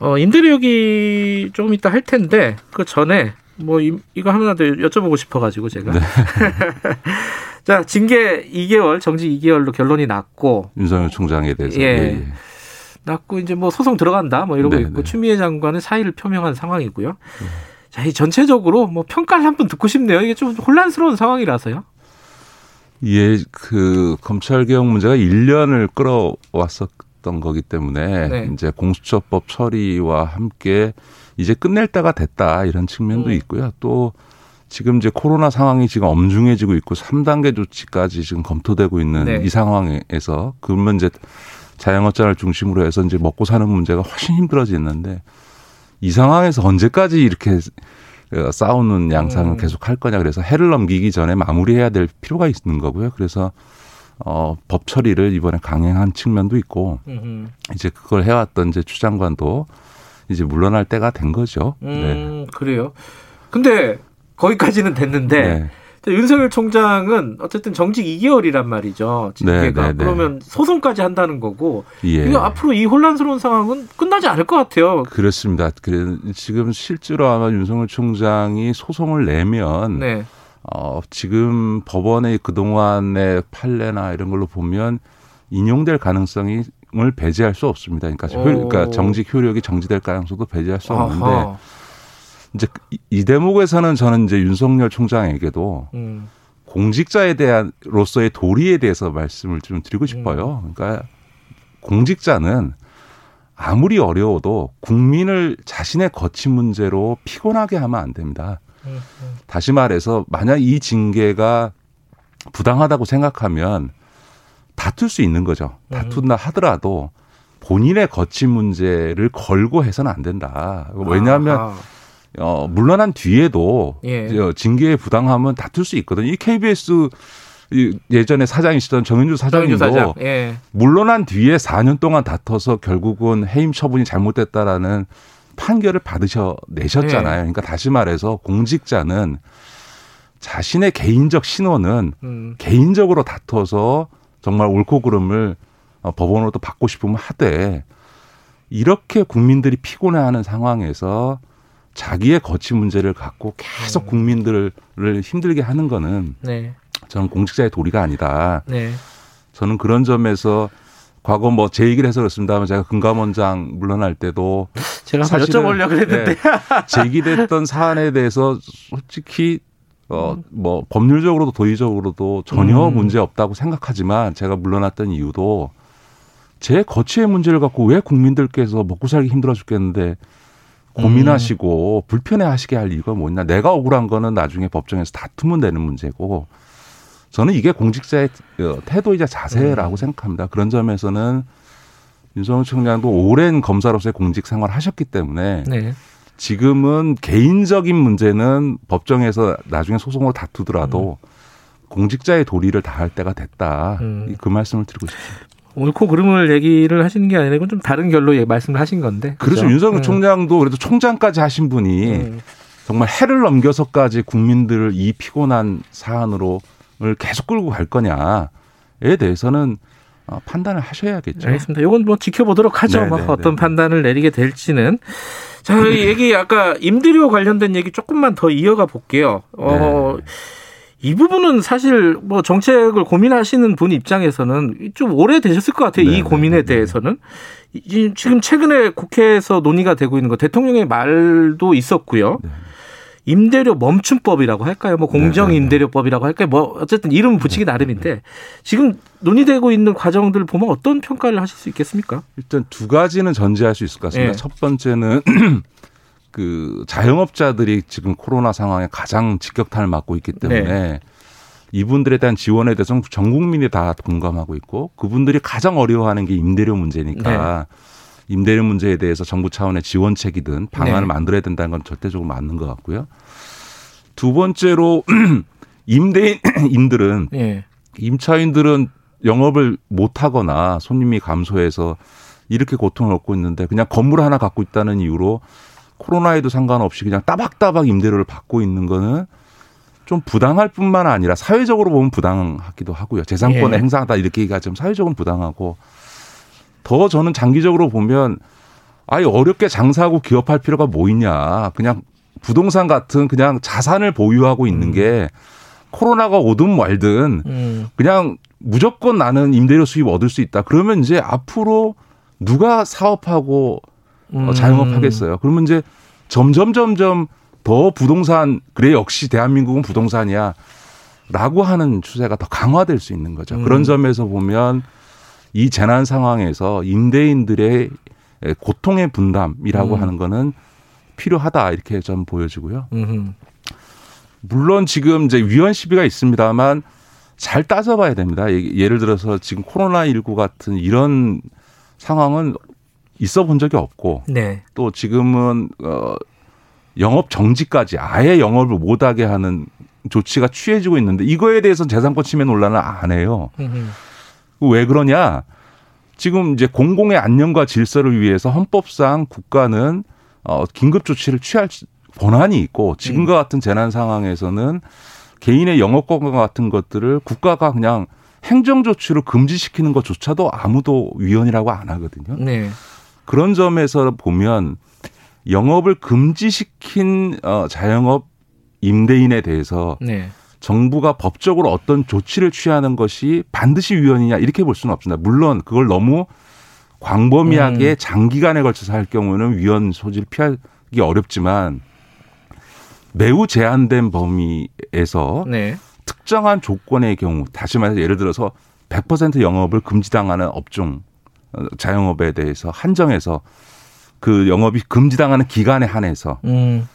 어, 임대료 얘기 좀 이따 할 텐데 그 전에 뭐 이, 거 하나 더 여쭤보고 싶어가지고 제가. 네. 자 징계 2개월 정직 2개월로 결론이 났고 윤석열 총장에 대해서. 예. 예. 예. 났고 이제 뭐 소송 들어간다 뭐 이러고 네, 있고 네. 추미애 장관은 사의를 표명한 상황이고요. 네. 자, 이 전체적으로 뭐 평가를 한번 듣고 싶네요. 이게 좀 혼란스러운 상황이라서요. 예, 그 검찰 개혁 문제가 1년을 끌어왔었 던 거기 때문에 네. 이제 공수처법 처리와 함께 이제 끝낼 때가 됐다 이런 측면도 음. 있고요. 또 지금 이제 코로나 상황이 지금 엄중해지고 있고 3단계 조치까지 지금 검토되고 있는 네. 이 상황에서 그러면 이제 자영업자를 중심으로 해서 이제 먹고 사는 문제가 훨씬 힘들어지는데 이 상황에서 언제까지 이렇게 어, 싸우는 양상을 음. 계속 할 거냐 그래서 해를 넘기기 전에 마무리해야 될 필요가 있는 거고요. 그래서 어, 법 처리를 이번에 강행한 측면도 있고 음흠. 이제 그걸 해왔던 이제 추 장관도 이제 물러날 때가 된 거죠. 음, 네. 그래요. 근데 거기까지는 됐는데 네. 윤석열 총장은 어쨌든 정직 2개월이란 말이죠. 징계가. 네, 네, 네, 그러면 소송까지 한다는 거고. 예. 이거 앞으로 이 혼란스러운 상황은 끝나지 않을 것 같아요. 그렇습니다. 그래 지금 실제로 아마 윤석열 총장이 소송을 내면 네. 어, 지금 법원의 그동안의 판례나 이런 걸로 보면 인용될 가능성이 을 배제할 수 없습니다. 그러니까, 효, 그러니까 정직 효력이 정지될 가능성도 배제할 수 없는데 아하. 이제 이 대목에서는 저는 이제 윤석열 총장에게도 음. 공직자에 대한 로서의 도리에 대해서 말씀을 좀 드리고 싶어요. 음. 그러니까 공직자는 아무리 어려워도 국민을 자신의 거친 문제로 피곤하게 하면 안 됩니다. 음, 음. 다시 말해서 만약 이 징계가 부당하다고 생각하면 다툴 수 있는 거죠. 다툰다 하더라도 본인의 거친 문제를 걸고 해서는 안 된다. 왜냐하면 아하. 어, 물러난 뒤에도 예. 징계의 부당함은 다툴 수 있거든요. 이 KBS 예전에 사장이시던 정윤주 사장님도 사장. 예. 물러난 뒤에 4년 동안 다퉈서 결국은 해임 처분이 잘못됐다라는 판결을 받으셔 내셨잖아요. 예. 그러니까 다시 말해서 공직자는 자신의 개인적 신원은 음. 개인적으로 다퉈서 정말 옳고 그름을 어, 법원으로도 받고 싶으면 하되 이렇게 국민들이 피곤해하는 상황에서 자기의 거치 문제를 갖고 계속 음. 국민들을 힘들게 하는 거는 네. 저는 공직자의 도리가 아니다. 네. 저는 그런 점에서 과거 뭐 제 얘기를 해서 그렇습니다만 제가 금감원장 물러날 때도 제가 한번 여쭤보려고 그랬는데 네, 제기됐던 사안에 대해서 솔직히 어 뭐 법률적으로도 도의적으로도 전혀 음. 문제 없다고 생각하지만 제가 물러났던 이유도 제 거치의 문제를 갖고 왜 국민들께서 먹고 살기 힘들어 죽겠는데 고민하시고 음. 불편해하시게 할 이유가 뭐냐. 내가 억울한 거는 나중에 법정에서 다투면 되는 문제고 저는 이게 공직자의 어, 태도이자 자세라고 음. 생각합니다. 그런 점에서는 윤석열 총장도 오랜 검사로서의 공직 생활을 하셨기 때문에 네. 지금은 개인적인 문제는 법정에서 나중에 소송으로 다투더라도 음. 공직자의 도리를 다할 때가 됐다. 음. 그 말씀을 드리고 싶습니다. 옳고 그름을 얘기를 하시는 게 아니라 이건 좀 다른 결로 말씀을 하신 건데. 그렇죠. 그렇죠? 윤석열 음. 총장도 그래도 총장까지 하신 분이 음. 정말 해를 넘겨서까지 국민들을 이 피곤한 사안으로 계속 끌고 갈 거냐에 대해서는 어, 판단을 하셔야겠죠. 알겠습니다. 이건 뭐 지켜보도록 하죠. 뭐 어떤 판단을 내리게 될지는. 자, 이 얘기 아까 임대료 관련된 얘기 조금만 더 이어가 볼게요. 어, 네. 이 부분은 사실 뭐 정책을 고민하시는 분 입장에서는 좀 오래 되셨을 것 같아요. 네, 이 고민에 네, 네. 대해서는. 지금 최근에 국회에서 논의가 되고 있는 거 대통령의 말도 있었고요. 네. 임대료 멈춤법이라고 할까요? 뭐 공정 네, 네, 임대료법이라고 할까요? 뭐 어쨌든 이름 붙이기 나름인데 지금 논의되고 있는 과정들 보면 어떤 평가를 하실 수 있겠습니까? 일단 두 가지는 전제할 수 있을 것 같습니다. 네. 첫 번째는 그 자영업자들이 지금 코로나 상황에 가장 직격탄을 맞고 있기 때문에 네. 이분들에 대한 지원에 대해서는 전 국민이 다 공감하고 있고 그분들이 가장 어려워하는 게 임대료 문제니까 네. 임대료 문제에 대해서 정부 차원의 지원책이든 방안을 네. 만들어야 된다는 건 절대적으로 맞는 것 같고요. 두 번째로 임대인들은 네. 임차인들은 영업을 못 하거나 손님이 감소해서 이렇게 고통을 얻고 있는데 그냥 건물 하나 갖고 있다는 이유로 코로나에도 상관없이 그냥 따박따박 임대료를 받고 있는 거는 좀 부당할 뿐만 아니라 사회적으로 보면 부당하기도 하고요. 재산권의 예. 행사하다 이렇게 얘기가 좀 사회적으로 부당하고 더 저는 장기적으로 보면 아예 어렵게 장사하고 기업할 필요가 뭐 있냐. 그냥 부동산 같은 그냥 자산을 보유하고 있는 음. 게 코로나가 오든 말든 음. 그냥 무조건 나는 임대료 수입 얻을 수 있다. 그러면 이제 앞으로 누가 사업하고 어, 음. 자영업하겠어요. 그러면 이제 점점 점점 더 부동산 그래 역시 대한민국은 부동산이야. 라고 하는 추세가 더 강화될 수 있는 거죠. 음. 그런 점에서 보면 이 재난 상황에서 임대인들의 고통의 분담이라고 음. 하는 거는 필요하다 이렇게 좀 보여지고요. 음. 물론 지금 이제 위헌 시비가 있습니다만 잘 따져봐야 됩니다. 예를 들어서 지금 코로나 19 같은 이런 상황은 있어 본 적이 없고 네. 또 지금은 어 영업 정지까지 아예 영업을 못 하게 하는 조치가 취해지고 있는데 이거에 대해서 재산권 침해 논란을 안 해요. 왜 그러냐? 지금 이제 공공의 안녕과 질서를 위해서 헌법상 국가는 어 긴급 조치를 취할 권한이 있고 지금과 음. 같은 재난 상황에서는 개인의 영업권 같은 것들을 국가가 그냥 행정 조치로 금지시키는 것조차도 아무도 위헌이라고 안 하거든요. 네. 그런 점에서 보면 영업을 금지시킨 어 자영업 임대인에 대해서 네. 정부가 법적으로 어떤 조치를 취하는 것이 반드시 위헌이냐 이렇게 볼 수는 없습니다. 물론 그걸 너무 광범위하게 음. 장기간에 걸쳐서 할 경우는 위헌 소지를 피하기 어렵지만 매우 제한된 범위에서 네. 특정한 조건의 경우 다시 말해서 예를 들어서 100% 영업을 금지당하는 업종 어, 자영업에 대해서 한정해서 그 영업이 금지당하는 기간에 한해서 음.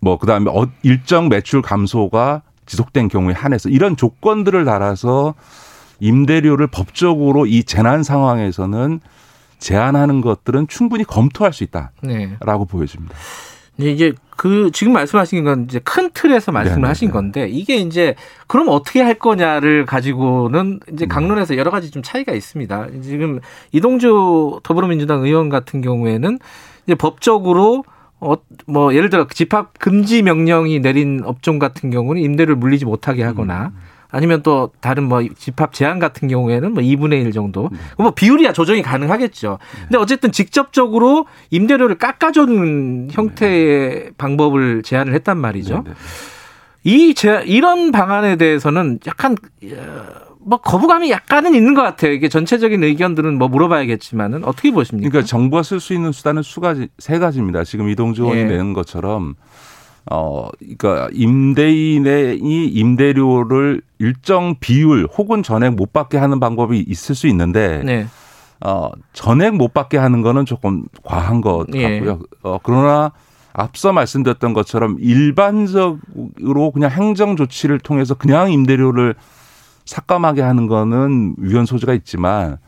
뭐 그다음에 어, 일정 매출 감소가 지속된 경우에 한해서 이런 조건들을 달아서 임대료를 법적으로 이 재난 상황에서는 제한하는 것들은 충분히 검토할 수 있다라고 네. 보여집니다. 이제 그 지금 말씀하신 건 이제 큰 틀에서 말씀을 네네. 하신 건데 이게 이제 그럼 어떻게 할 거냐를 가지고는 이제 음. 강론에서 여러 가지 좀 차이가 있습니다. 지금 이동주 더불어민주당 의원 같은 경우에는 이제 법적으로 어, 뭐, 예를 들어 집합 금지 명령이 내린 업종 같은 경우는 임대를 물리지 못하게 하거나 음. 아니면 또 다른 뭐 집합 제한 같은 경우에는 뭐 2분의 1 정도. 네. 뭐 비율이야 조정이 가능하겠죠. 네. 근데 어쨌든 직접적으로 임대료를 깎아주는 형태의 네. 방법을 제안을 했단 말이죠. 네. 네. 이 제, 이런 방안에 대해서는 약간 뭐 거부감이 약간은 있는 것 같아요. 이게 전체적인 의견들은 뭐 물어봐야겠지만은 어떻게 보십니까? 그러니까 정부가 쓸 수 있는 수단은 수 가지 세 가지입니다. 지금 이동주 의원이 예. 내는 것처럼 어, 그러니까 임대인의 이 임대료를 일정 비율 혹은 전액 못 받게 하는 방법이 있을 수 있는데 네. 어, 전액 못 받게 하는 거는 조금 과한 것 예. 같고요. 예. 어, 그러나 앞서 말씀드렸던 것처럼 일반적으로 그냥 행정 조치를 통해서 그냥 임대료를 삭감하게 하는 거는 위헌 소지가 있지만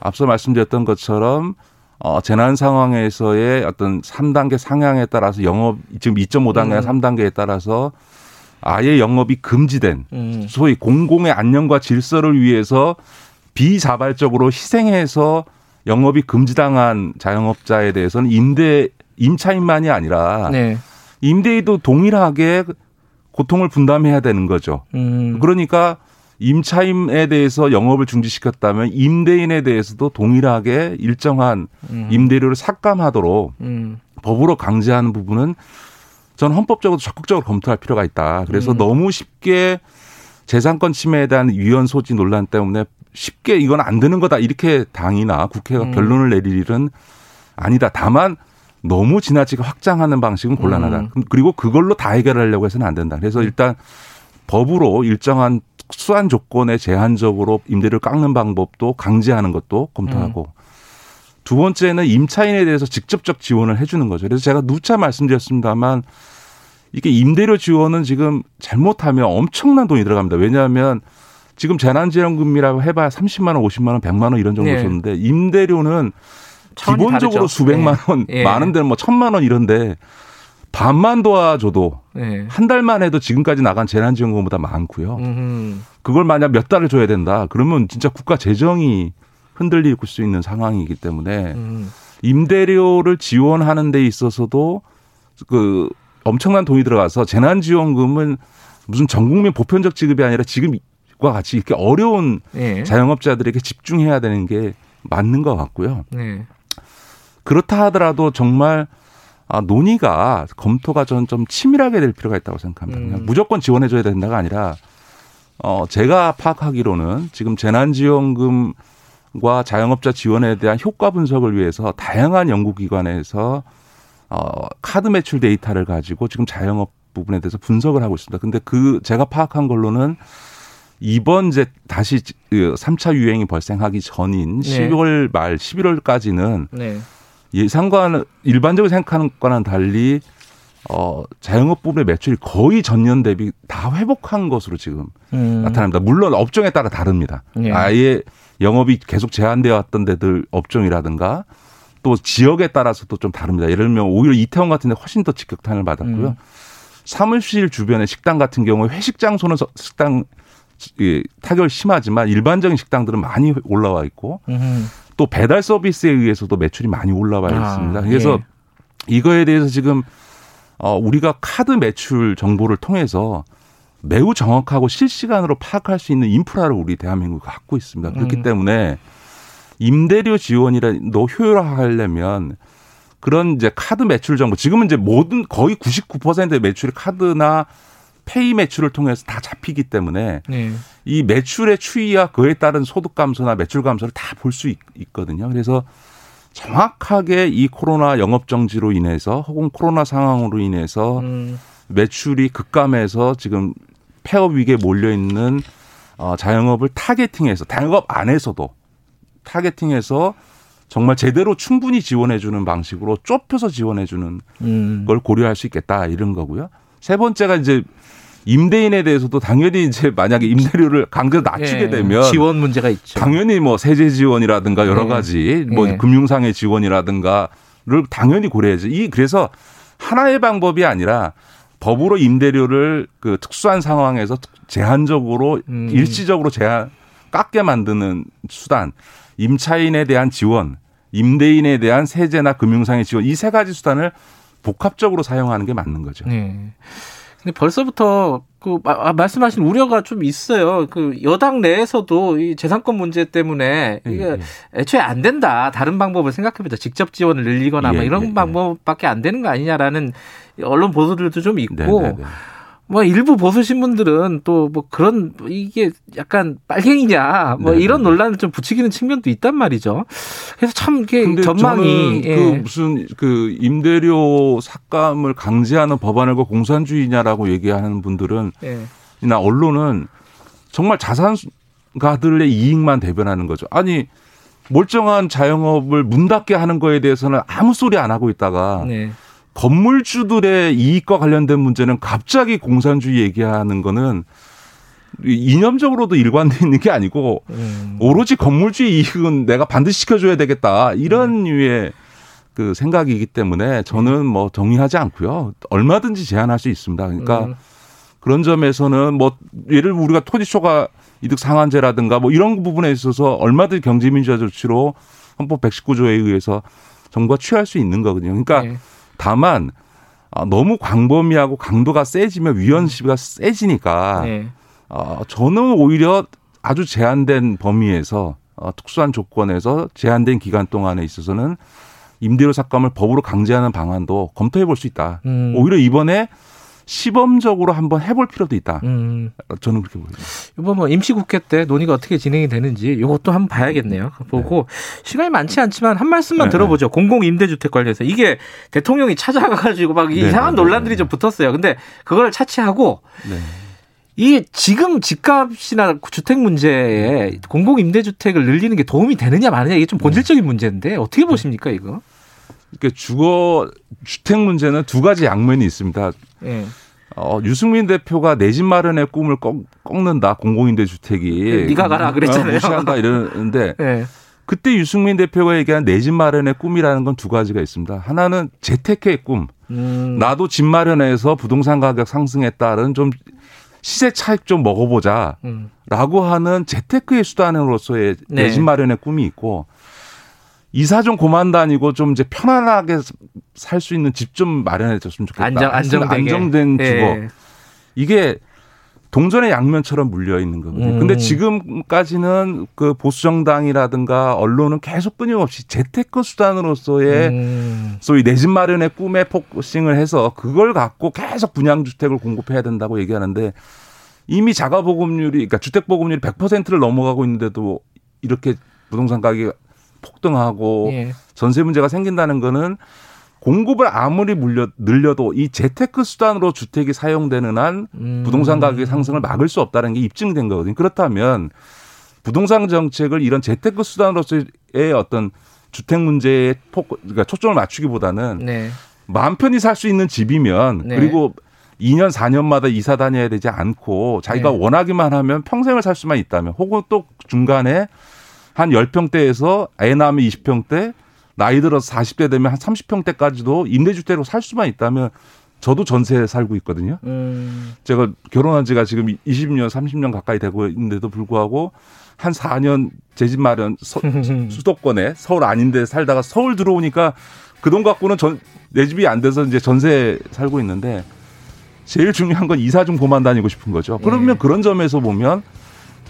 앞서 말씀드렸던 것처럼 어, 재난 상황에서의 어떤 3단계 상향에 따라서 영업 지금 2.5단계나 음. 3단계에 따라서 아예 영업이 금지된 음. 소위 공공의 안녕과 질서를 위해서 비자발적으로 희생해서 영업이 금지당한 자영업자에 대해서는 임대 임차인만이 아니라 네. 임대인도 동일하게 고통을 분담해야 되는 거죠. 음. 그러니까 임차인에 대해서 영업을 중지시켰다면 임대인에 대해서도 동일하게 일정한 음. 임대료를 삭감하도록 음. 법으로 강제하는 부분은 저는 헌법적으로 적극적으로 검토할 필요가 있다. 그래서 음. 너무 쉽게 재산권 침해에 대한 위헌 소지 논란 때문에 쉽게 이건 안 되는 거다 이렇게 당이나 국회가 음. 결론을 내릴 일은 아니다. 다만 너무 지나치게 확장하는 방식은 곤란하다. 음. 그리고 그걸로 다 해결하려고 해서는 안 된다. 그래서 일단 법으로 일정한 특수한 조건에 제한적으로 임대를 깎는 방법도 강제하는 것도 검토하고 음. 두 번째는 임차인에 대해서 직접적 지원을 해주는 거죠. 그래서 제가 누차 말씀드렸습니다만 이게 임대료 지원은 지금 잘못하면 엄청난 돈이 들어갑니다. 왜냐하면 지금 재난지원금이라고 해봐야 30만 원, 50만 원, 100만 원 이런 정도 네. 줬는데 임대료는 기본적으로 다르죠. 수백만 네. 원, 예. 많은 데는 뭐 천만 원 이런데 반만 도와줘도 네. 한 달 만에도 지금까지 나간 재난지원금보다 많고요. 음흠. 그걸 만약 몇 달을 줘야 된다. 그러면 진짜 국가 재정이 흔들릴 수 있는 상황이기 때문에 음. 임대료를 지원하는 데 있어서도 그 엄청난 돈이 들어가서 재난지원금은 무슨 전 국민 보편적 지급이 아니라 지금과 같이 이렇게 어려운 네. 자영업자들에게 집중해야 되는 게 맞는 것 같고요. 네. 그렇다 하더라도 정말 아, 논의가 검토가 전좀 치밀하게 될 필요가 있다고 생각합니다. 음. 무조건 지원해줘야 된다가 아니라 어 제가 파악하기로는 지금 재난지원금과 자영업자 지원에 대한 효과 분석을 위해서 다양한 연구기관에서 어 카드 매출 데이터를 가지고 지금 자영업 부분에 대해서 분석을 하고 있습니다. 근데 그 제가 파악한 걸로는 이번 이제 다시 3차 그 유행이 발생하기 전인 네. 10월 말 11월까지는 네. 예상과는 일반적으로 생각하는 거와는 달리 어 자영업 부분의 매출이 거의 전년 대비 다 회복한 것으로 지금 음. 나타납니다. 물론 업종에 따라 다릅니다. 예. 아예 영업이 계속 제한되어 왔던 데들 업종이라든가 또 지역에 따라서도 좀 다릅니다. 예를 들면 오히려 이태원 같은 데 훨씬 더 직격탄을 받았고요. 음. 사무실 주변의 식당 같은 경우에 회식 장소는 식당 타결 심하지만 일반적인 식당들은 많이 올라와 있고 음. 또 배달 서비스에 의해서도 매출이 많이 올라와 아, 있습니다. 그래서 예. 이거에 대해서 지금 어 우리가 카드 매출 정보를 통해서 매우 정확하고 실시간으로 파악할 수 있는 인프라를 우리 대한민국이 갖고 있습니다. 그렇기 음. 때문에 임대료 지원이라도 효율화하려면 그런 이제 카드 매출 정보 지금은 이제 모든 거의 99%의 매출이 카드나 페이 매출을 통해서 다 잡히기 때문에 네. 이 매출의 추이와 그에 따른 소득 감소나 매출 감소를 다 볼 수 있거든요. 그래서 정확하게 이 코로나 영업 정지로 인해서 혹은 코로나 상황으로 인해서 음. 매출이 급감해서 지금 폐업 위기에 몰려 있는 어 자영업을 타겟팅해서 자영업 안에서도 타겟팅해서 정말 제대로 충분히 지원해 주는 방식으로 좁혀서 지원해 주는 음. 걸 고려할 수 있겠다 이런 거고요. 세 번째가 이제 임대인에 대해서도 당연히 이제 만약에 임대료를 강제로 낮추게 예, 되면 지원 문제가 있죠. 당연히 뭐 세제 지원이라든가 여러 예. 가지 뭐 예. 금융상의 지원이라든가를 당연히 고려해야죠. 이 그래서 하나의 방법이 아니라 법으로 임대료를 그 특수한 상황에서 제한적으로 음. 일시적으로 제한 깎게 만드는 수단, 임차인에 대한 지원, 임대인에 대한 세제나 금융상의 지원 이 세 가지 수단을 복합적으로 사용하는 게 맞는 거죠. 네. 근데 벌써부터 그 아, 말씀하신 우려가 좀 있어요. 그 여당 내에서도 이 재산권 문제 때문에 예, 이게 예, 예. 애초에 안 된다. 다른 방법을 생각해보자. 직접 지원을 늘리거나 뭐 예, 뭐 이런 예, 방법밖에 안 되는 거 아니냐라는 언론 보도들도 좀 있고. 네 네 네. 뭐 일부 보수 신문들은 또 뭐 그런 이게 약간 빨갱이냐 뭐 네 이런 논란을 좀 부추기는 측면도 있단 말이죠. 그래서 참 이게 전망이 그 예. 그 무슨 그 임대료 삭감을 강제하는 법안을 그 공산주의냐라고 얘기하는 분들은 예. 나 언론은 정말 자산가들의 이익만 대변하는 거죠. 아니 멀쩡한 자영업을 문 닫게 하는 거에 대해서는 아무 소리 안 하고 있다가 네. 건물주들의 이익과 관련된 문제는 갑자기 공산주의 얘기하는 거는 이념적으로도 일관돼 있는 게 아니고 음. 오로지 건물주의 이익은 내가 반드시 시켜줘야 되겠다 이런 음. 류의 그 생각이기 때문에 저는 뭐 동의하지 않고요 얼마든지 제한할 수 있습니다. 그러니까 음. 그런 점에서는 뭐 예를 우리가 토지 초과 이득 상한제라든가 뭐 이런 부분에 있어서 얼마든지 경제민주화 조치로 헌법 119조에 의해서 정부가 취할 수 있는 거거든요. 그러니까 네. 다만 아, 너무 광범위하고 강도가 세지면 위헌 시비가 세지니까 네. 어, 저는 오히려 아주 제한된 범위에서 어, 특수한 조건에서 제한된 기간 동안에 있어서는 임대료 삭감을 법으로 강제하는 방안도 검토해 볼 수 있다. 음. 오히려 이번에 시범적으로 한번 해볼 필요도 있다. 음. 저는 그렇게 보입니다. 이번 뭐 임시국회 때 논의가 어떻게 진행이 되는지 이것도 한번 봐야겠네요. 보고 네. 시간이 많지 않지만 한 말씀만 네. 들어보죠. 공공 임대주택 관련해서 이게 대통령이 찾아가가지고 막 네. 이상한 네. 논란들이 좀 붙었어요. 근데 그거를 차치하고 네. 이 지금 집값이나 주택 문제에 공공 임대주택을 늘리는 게 도움이 되느냐 마느냐 이게 좀 본질적인 문제인데 어떻게 보십니까 이거? 그러니까 주거 주택 문제는 두 가지 양면이 있습니다. 예. 어, 유승민 대표가 내 집 마련의 꿈을 꺾, 꺾는다 공공임대 주택이 네가 가라 그랬잖아요. 어, 무시한다 이러는데 예. 그때 유승민 대표가 얘기한 내 집 마련의 꿈이라는 건 두 가지가 있습니다. 하나는 재테크의 꿈. 음. 나도 집 마련해서 부동산 가격 상승에 따른 좀 시세 차익 좀 먹어보자. 음. 라고 하는 재테크의 수단으로서의 네. 내집 마련의 꿈이 있고 이사 좀 고만 다니고 좀 이제 편안하게 살 수 있는 집 좀 마련해줬으면 좋겠다. 안정, 안정되게. 안정된 네. 주거. 이게 동전의 양면처럼 물려 있는 거거든요. 음. 근데 지금까지는 그 보수 정당이라든가 언론은 계속 끊임없이 재테크 수단으로서의 음. 소위 내 집 마련의 꿈에 focusing을 해서 그걸 갖고 계속 분양 주택을 공급해야 된다고 얘기하는데 이미 자가 보급률이 그러니까 주택 보급률이 100%를 넘어가고 있는데도 이렇게 부동산 가격이 폭등하고 예. 전세 문제가 생긴다는 거는 공급을 아무리 물려 늘려도 이 재테크 수단으로 주택이 사용되는 한 음. 부동산 가격의 상승을 막을 수 없다는 게 입증된 거거든요. 그렇다면 부동산 정책을 이런 재테크 수단으로서의 어떤 주택 문제에 포 그러니까 초점을 맞추기보다는 네. 마음 편히 살 수 있는 집이면 네. 그리고 2년 4년마다 이사 다녀야 되지 않고 자기가 네. 원하기만 하면 평생을 살 수만 있다면 혹은 또 중간에 한 10평대에서 애 낳으면 20평대 나이 들어서 40대 되면 한 30평대까지도 임대주택으로 살 수만 있다면 저도 전세에 살고 있거든요. 음. 제가 결혼한 지가 지금 20년, 30년 가까이 되고 있는데도 불구하고 한 4년 제 집 마련 서, 수도권에 서울 아닌데 살다가 서울 들어오니까 그 돈 갖고는 전, 내 집이 안 돼서 이제 전세 살고 있는데 제일 중요한 건 이사 좀 고만 다니고 싶은 거죠. 그러면 네. 그런 점에서 보면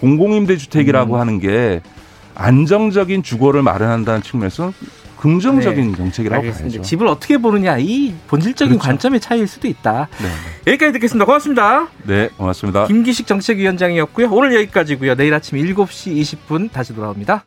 공공임대주택이라고 음. 하는 게 안정적인 주거를 마련한다는 측면에서 긍정적인 네. 정책이라고 알겠습니다. 봐야죠. 집을 어떻게 보느냐 이 본질적인 그렇죠. 관점의 차이일 수도 있다. 네, 네. 여기까지 듣겠습니다. 고맙습니다. 네, 고맙습니다. 김기식 정책위원장이었고요. 오늘 여기까지고요. 내일 아침 7시 20분 다시 돌아옵니다.